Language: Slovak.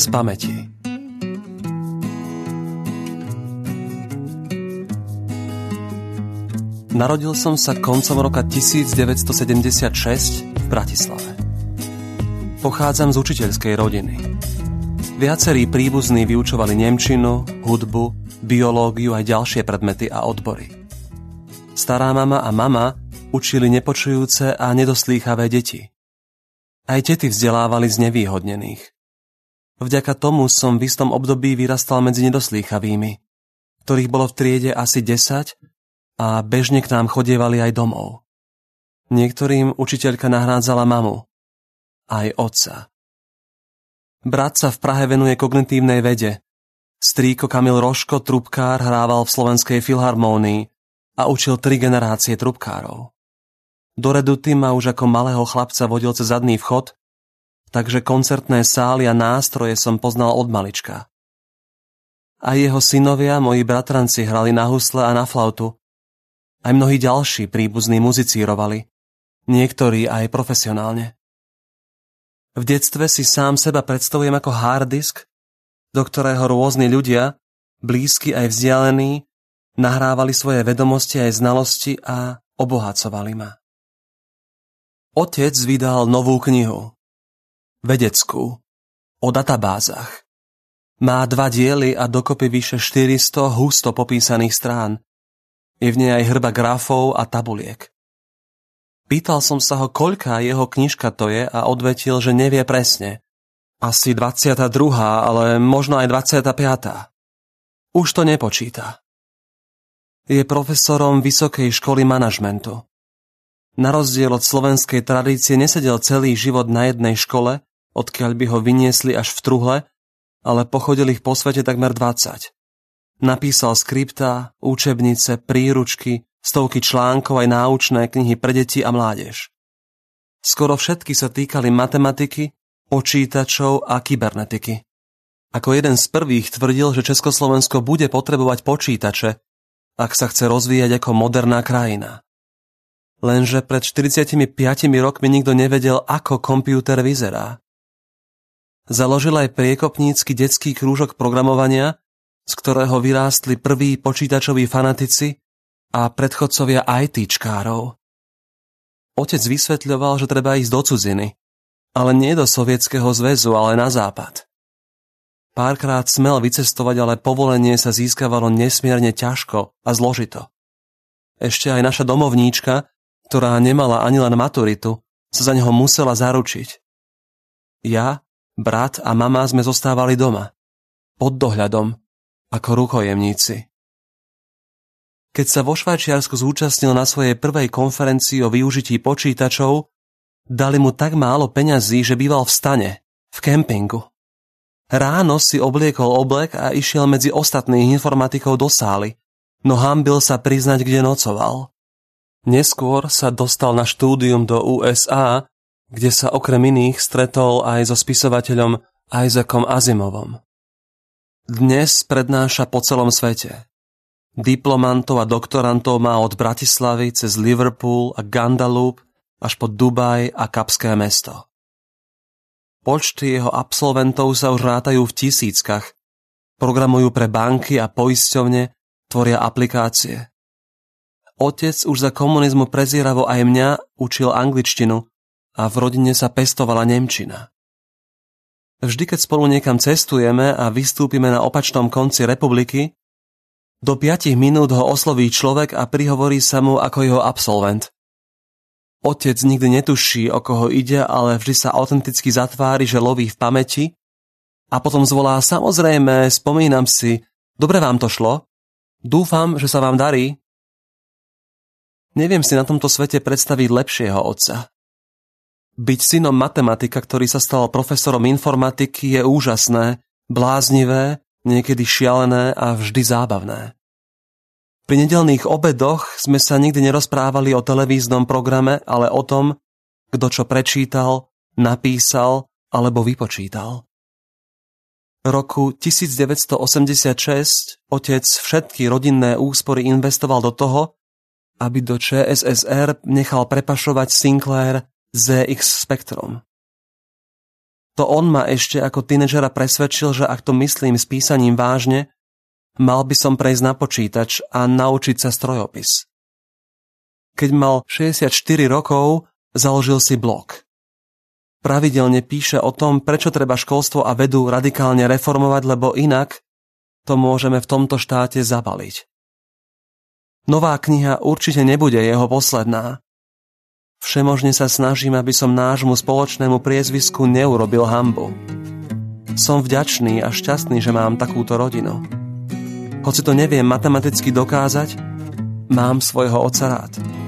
z pamäti. Narodil som sa koncom roka 1976 v Bratislave. Pochádzam z učiteľskej rodiny. Viacerí príbuzní vyučovali nemčinu, hudbu, biológiu aj ďalšie predmety a odbory. Stará mama a mama učili nepočujúce a nedoslýchavé deti. Aj tety vzdelávali z nevýhodnených. Vďaka tomu som v istom období vyrastal medzi nedoslýchavými, ktorých bolo v triede asi 10 a bežne k nám chodievali aj domov. Niektorým učiteľka nahrádzala mamu, aj otca. Brat sa v Prahe venuje kognitívnej vede. Strýko Kamil Roško, trubkár, hrával v Slovenskej filharmónii a učil tri generácie trubkárov. Do Reduty ma už ako malého chlapca vodil cez zadný vchod takže koncertné sály a nástroje som poznal od malička. A jeho synovia, moji bratranci, hrali na husle a na flautu. Aj mnohí ďalší príbuzní muzicírovali, niektorí aj profesionálne. V detstve si sám seba predstavujem ako harddisk, do ktorého rôzni ľudia, blízky aj vzdialení, nahrávali svoje vedomosti aj znalosti a obohacovali ma. Otec vydal novú knihu, vedeckú, o databázach. Má dva diely a dokopy vyše 400 husto popísaných strán. Je v nej aj hrba grafov a tabuliek. Pýtal som sa ho, koľká jeho knižka to je a odvetil, že nevie presne. Asi 22. ale možno aj 25. Už to nepočíta. Je profesorom Vysokej školy manažmentu. Na rozdiel od slovenskej tradície nesedel celý život na jednej škole, odkiaľ by ho vyniesli až v truhle, ale pochodil ich po svete takmer 20. Napísal skripta, učebnice, príručky, stovky článkov aj náučné knihy pre deti a mládež. Skoro všetky sa týkali matematiky, počítačov a kybernetiky. Ako jeden z prvých tvrdil, že Československo bude potrebovať počítače, ak sa chce rozvíjať ako moderná krajina. Lenže pred 45 rokmi nikto nevedel, ako počítač vyzerá. Založil aj priekopnícky detský krúžok programovania, z ktorého vyrástli prví počítačoví fanatici a predchodcovia ITčkárov. Otec vysvetľoval, že treba ísť do cudziny, ale nie do Sovietskeho zväzu, ale na západ. Párkrát smel vycestovať, ale povolenie sa získavalo nesmierne ťažko a zložito. Ešte aj naša domovníčka, ktorá nemala ani len maturitu, sa za neho musela zaručiť. Ja, Brat a mama sme zostávali doma, pod dohľadom, ako rukojemníci. Keď sa vo Švajčiarsku zúčastnil na svojej prvej konferencii o využití počítačov, dali mu tak málo peňazí, že býval v stane, v kempingu. Ráno si obliekol oblek a išiel medzi ostatných informatikov do sály, no hambil sa priznať, kde nocoval. Neskôr sa dostal na štúdium do USA kde sa okrem iných stretol aj so spisovateľom Isaacom Azimovom. Dnes prednáša po celom svete. Diplomantov a doktorantov má od Bratislavy cez Liverpool a Gandaloop až po Dubaj a Kapské mesto. Počty jeho absolventov sa už rátajú v tisíckach, programujú pre banky a poisťovne, tvoria aplikácie. Otec už za komunizmu prezieravo aj mňa učil angličtinu a v rodine sa pestovala Nemčina. Vždy, keď spolu niekam cestujeme a vystúpime na opačnom konci republiky, do 5 minút ho osloví človek a prihovorí sa mu ako jeho absolvent. Otec nikdy netuší, o koho ide, ale vždy sa autenticky zatvári, že loví v pamäti a potom zvolá samozrejme, spomínam si, dobre vám to šlo, dúfam, že sa vám darí. Neviem si na tomto svete predstaviť lepšieho otca. Byť synom matematika, ktorý sa stal profesorom informatiky, je úžasné, bláznivé, niekedy šialené a vždy zábavné. Pri nedelných obedoch sme sa nikdy nerozprávali o televíznom programe, ale o tom, kto čo prečítal, napísal alebo vypočítal. Roku 1986 otec všetky rodinné úspory investoval do toho, aby do ČSSR nechal prepašovať Sinclair ZX Spectrum. to on ma ešte ako tínedžera presvedčil, že ak to myslím s písaním vážne, mal by som prejsť na počítač a naučiť sa strojopis. Keď mal 64 rokov, založil si blog. Pravidelne píše o tom, prečo treba školstvo a vedu radikálne reformovať, lebo inak to môžeme v tomto štáte zabaliť. Nová kniha určite nebude jeho posledná. Všemožne sa snažím, aby som nášmu spoločnému priezvisku neurobil hambu. Som vďačný a šťastný, že mám takúto rodinu. Hoci to neviem matematicky dokázať, mám svojho oca rád.